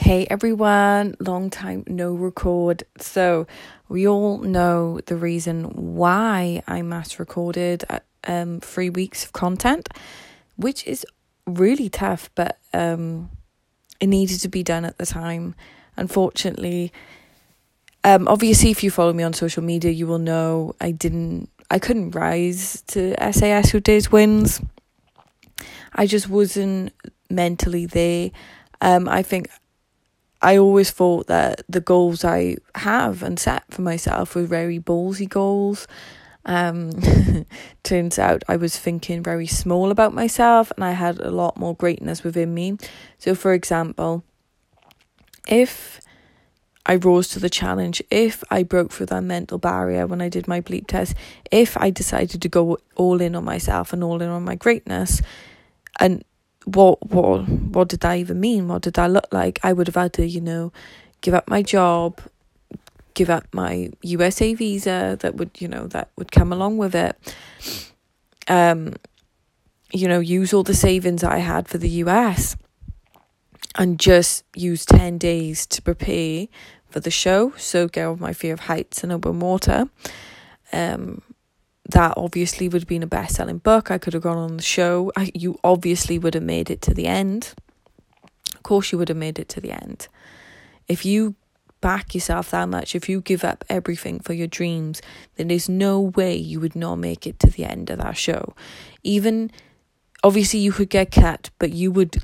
Hey everyone, long time no record. So, we all know the reason why I mass recorded uh, um 3 weeks of content, which is really tough, but um it needed to be done at the time. Unfortunately, um obviously if you follow me on social media, you will know I didn't I couldn't rise to SAS Who Dares Wins. I just wasn't mentally there. Um, I think I always thought that the goals I have and set for myself were very ballsy goals. Um, turns out I was thinking very small about myself and I had a lot more greatness within me. So, for example, if I rose to the challenge, if I broke through that mental barrier when I did my bleep test, if I decided to go all in on myself and all in on my greatness, and what what what did that even mean? What did that look like? I would have had to, you know, give up my job, give up my USA visa that would, you know, that would come along with it. Um, you know, use all the savings I had for the US and just use 10 days to prepare for the show. So, get over my fear of heights and open water. Um, that obviously would have been a best selling book. I could have gone on the show. I, you obviously would have made it to the end. Of course, you would have made it to the end. If you back yourself that much, if you give up everything for your dreams, then there's no way you would not make it to the end of that show. Even obviously, you could get cut, but you would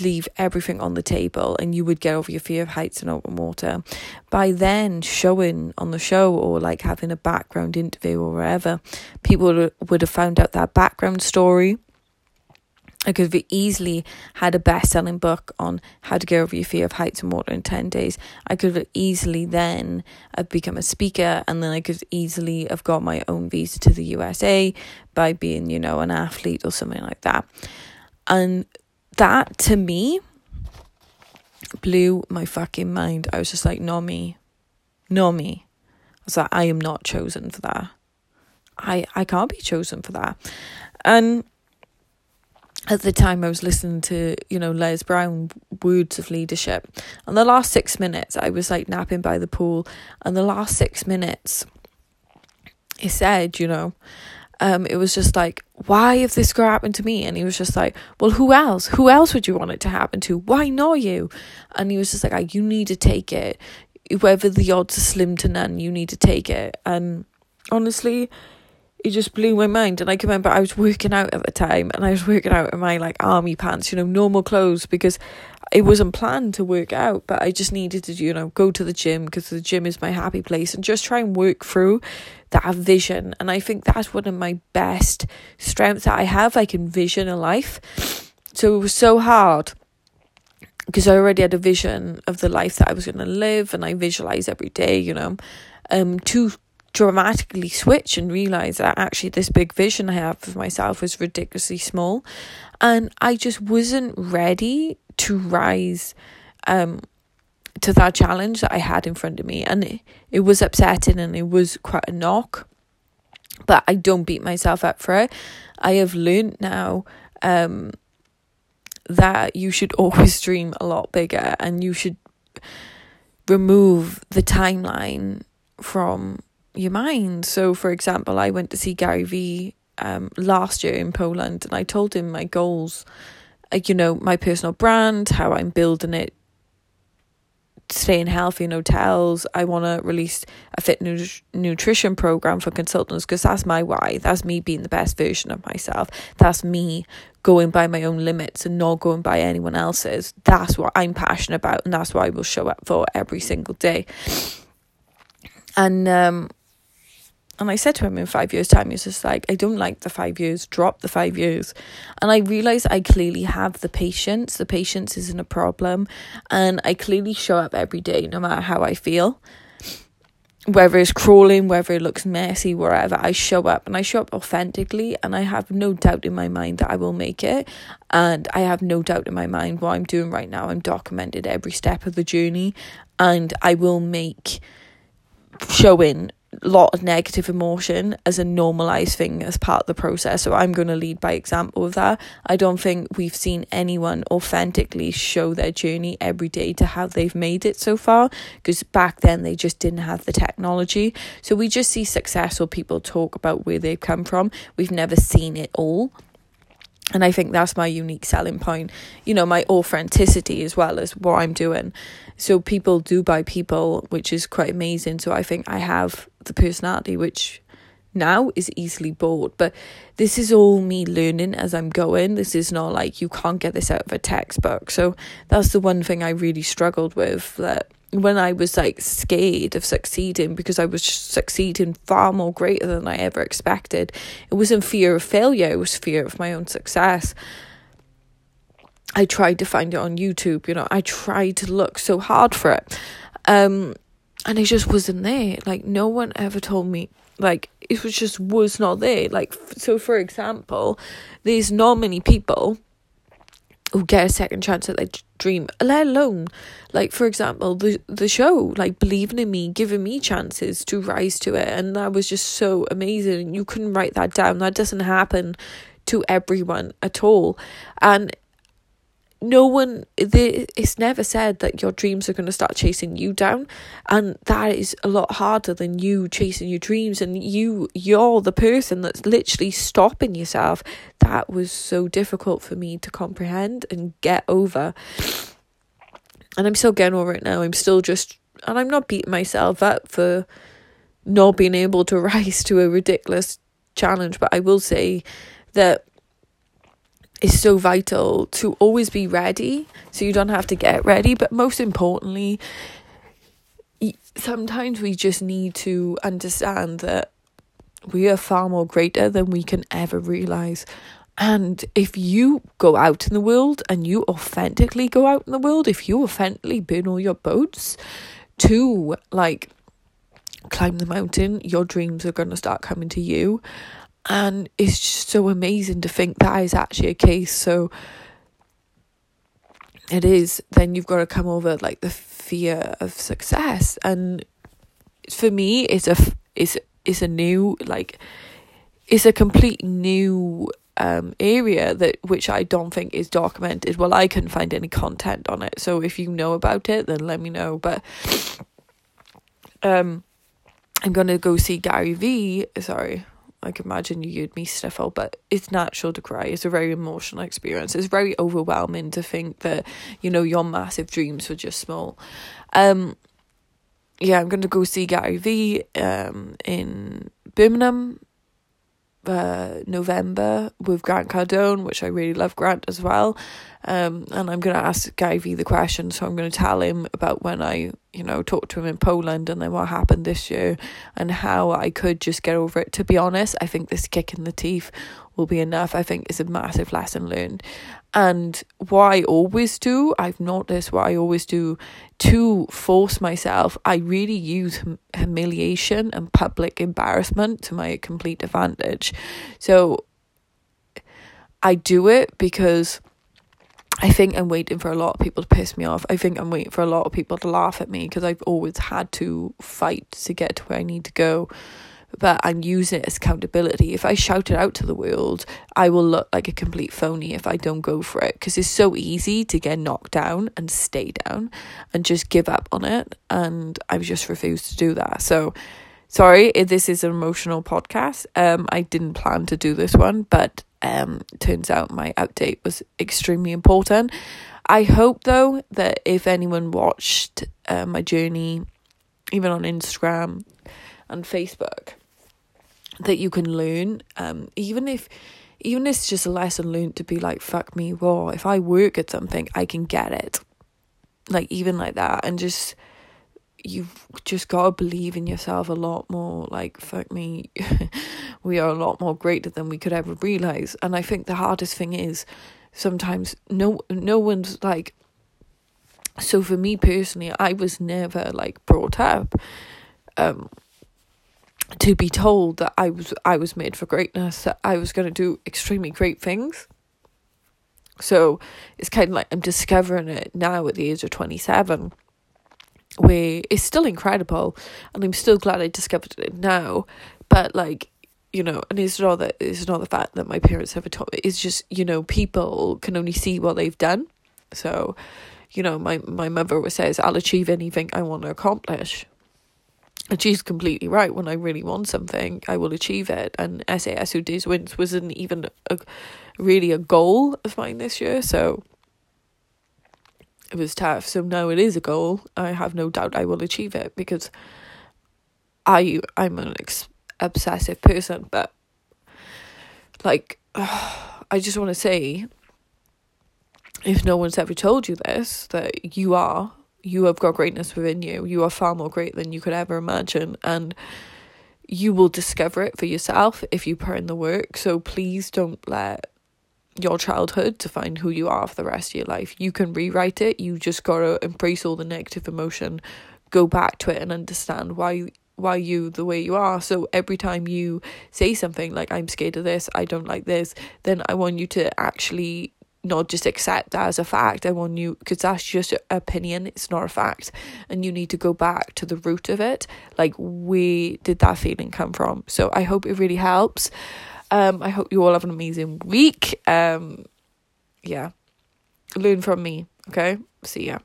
leave everything on the table and you would get over your fear of heights and open water by then showing on the show or like having a background interview or wherever people would have found out that background story I could have easily had a best selling book on how to get over your fear of heights and water in 10 days. I could have easily then have become a speaker and then I could easily have got my own visa to the USA by being, you know, an athlete or something like that. And that to me blew my fucking mind. I was just like, no me. No me. I was like, I am not chosen for that. I I can't be chosen for that. And at the time I was listening to, you know, Les Brown words of leadership. And the last six minutes I was like napping by the pool and the last six minutes he said, you know, um, it was just like, why if this girl happened to me? And he was just like, well, who else? Who else would you want it to happen to? Why not you? And he was just like, you need to take it. Whether the odds are slim to none, you need to take it. And honestly, it just blew my mind. And I can remember I was working out at the time and I was working out in my like army pants, you know, normal clothes because it wasn't planned to work out, but I just needed to, you know, go to the gym because the gym is my happy place and just try and work through that have vision. And I think that's one of my best strengths that I have. I can vision a life. So it was so hard because I already had a vision of the life that I was going to live and I visualize every day, you know, um, to dramatically switch and realize that actually this big vision I have for myself was ridiculously small. And I just wasn't ready to rise um, to that challenge that I had in front of me. And it, it was upsetting and it was quite a knock. But I don't beat myself up for it. I have learned now um, that you should always dream a lot bigger and you should remove the timeline from your mind. So, for example, I went to see Gary Vee um, last year in Poland and I told him my goals you know, my personal brand, how I'm building it, staying healthy in hotels. I want to release a fit nu- nutrition program for consultants because that's my why. That's me being the best version of myself. That's me going by my own limits and not going by anyone else's. That's what I'm passionate about, and that's what I will show up for every single day. And um, and I said to him in five years' time, he's just like, I don't like the five years, drop the five years. And I realized I clearly have the patience. The patience isn't a problem. And I clearly show up every day, no matter how I feel. Whether it's crawling, whether it looks messy, wherever, I show up and I show up authentically. And I have no doubt in my mind that I will make it. And I have no doubt in my mind what I'm doing right now. I'm documented every step of the journey. And I will make showing lot of negative emotion as a normalized thing as part of the process. So I'm going to lead by example with that. I don't think we've seen anyone authentically show their journey every day to how they've made it so far because back then they just didn't have the technology. So we just see successful people talk about where they've come from. We've never seen it all. And I think that's my unique selling point, you know, my authenticity as well as what I'm doing. So people do buy people, which is quite amazing. So I think I have the personality which now is easily bought. But this is all me learning as I'm going. This is not like you can't get this out of a textbook. So that's the one thing I really struggled with that when I was like scared of succeeding because I was succeeding far more greater than I ever expected. It wasn't fear of failure, it was fear of my own success. I tried to find it on YouTube, you know, I tried to look so hard for it. Um, and it just wasn't there. Like no one ever told me like it was just was not there. Like so for example, there's not many people who get a second chance at their dream, let alone, like for example, the the show, like believing in me, giving me chances to rise to it, and that was just so amazing. You couldn't write that down. That doesn't happen to everyone at all, and no one it's never said that your dreams are going to start chasing you down and that is a lot harder than you chasing your dreams and you you're the person that's literally stopping yourself. That was so difficult for me to comprehend and get over. And i'm still getting over it now. I'm still just and i'm not beating myself up for not being able to rise to a ridiculous challenge but i will say that is so vital to always be ready so you don't have to get ready. But most importantly, sometimes we just need to understand that we are far more greater than we can ever realize. And if you go out in the world and you authentically go out in the world, if you authentically burn all your boats to like climb the mountain, your dreams are going to start coming to you and it's just so amazing to think that is actually a case so it is then you've got to come over like the fear of success and for me it's a it's it's a new like it's a complete new um area that which I don't think is documented. Well, I couldn't find any content on it. So if you know about it, then let me know. But um I'm gonna go see Gary V. Sorry, I can imagine you'd me sniffle, but it's natural to cry. It's a very emotional experience. It's very overwhelming to think that, you know, your massive dreams were just small. Um yeah, I'm gonna go see Gary V um in Birmingham uh, November with Grant Cardone, which I really love Grant as well. Um, and I'm going to ask Gary V the question. So I'm going to tell him about when I, you know, talked to him in Poland and then what happened this year and how I could just get over it. To be honest, I think this kick in the teeth will be enough. I think it's a massive lesson learned. And what I always do, I've noticed what I always do to force myself, I really use hum- humiliation and public embarrassment to my complete advantage. So I do it because I think I'm waiting for a lot of people to piss me off. I think I'm waiting for a lot of people to laugh at me because I've always had to fight to get to where I need to go. But I'm using it as accountability. If I shout it out to the world, I will look like a complete phony if I don't go for it because it's so easy to get knocked down and stay down and just give up on it. And I've just refused to do that. So, sorry, this is an emotional podcast. Um, I didn't plan to do this one, but um, turns out my update was extremely important. I hope though that if anyone watched uh, my journey, even on Instagram and Facebook, that you can learn, um, even if even if it's just a lesson learned to be like fuck me raw. If I work at something, I can get it. Like even like that, and just you've just got to believe in yourself a lot more. Like, fuck me, we are a lot more greater than we could ever realize. And I think the hardest thing is sometimes no no one's like. So for me personally, I was never like brought up, um, to be told that I was I was made for greatness, that I was gonna do extremely great things. So it's kind of like I'm discovering it now at the age of twenty seven where it's still incredible and I'm still glad I discovered it now. But like, you know, and it's not that it's not the fact that my parents ever taught me. It's just, you know, people can only see what they've done. So, you know, my, my mother always says, I'll achieve anything I want to accomplish. And she's completely right. When I really want something, I will achieve it. And SAS Who Dares Wins wasn't even a, really a goal of mine this year. So it was tough. So now it is a goal. I have no doubt I will achieve it because I I'm an ex- obsessive person, but like I just want to say if no one's ever told you this that you are you have got greatness within you. You are far more great than you could ever imagine and you will discover it for yourself if you put in the work. So please don't let your childhood define who you are for the rest of your life. You can rewrite it. You just gotta embrace all the negative emotion, go back to it and understand why why you the way you are. So every time you say something like I'm scared of this, I don't like this, then I want you to actually not just accept that as a fact. I want you because that's just opinion. It's not a fact, and you need to go back to the root of it. Like, where did that feeling come from? So I hope it really helps. Um, I hope you all have an amazing week. Um, yeah, learn from me. Okay, see ya.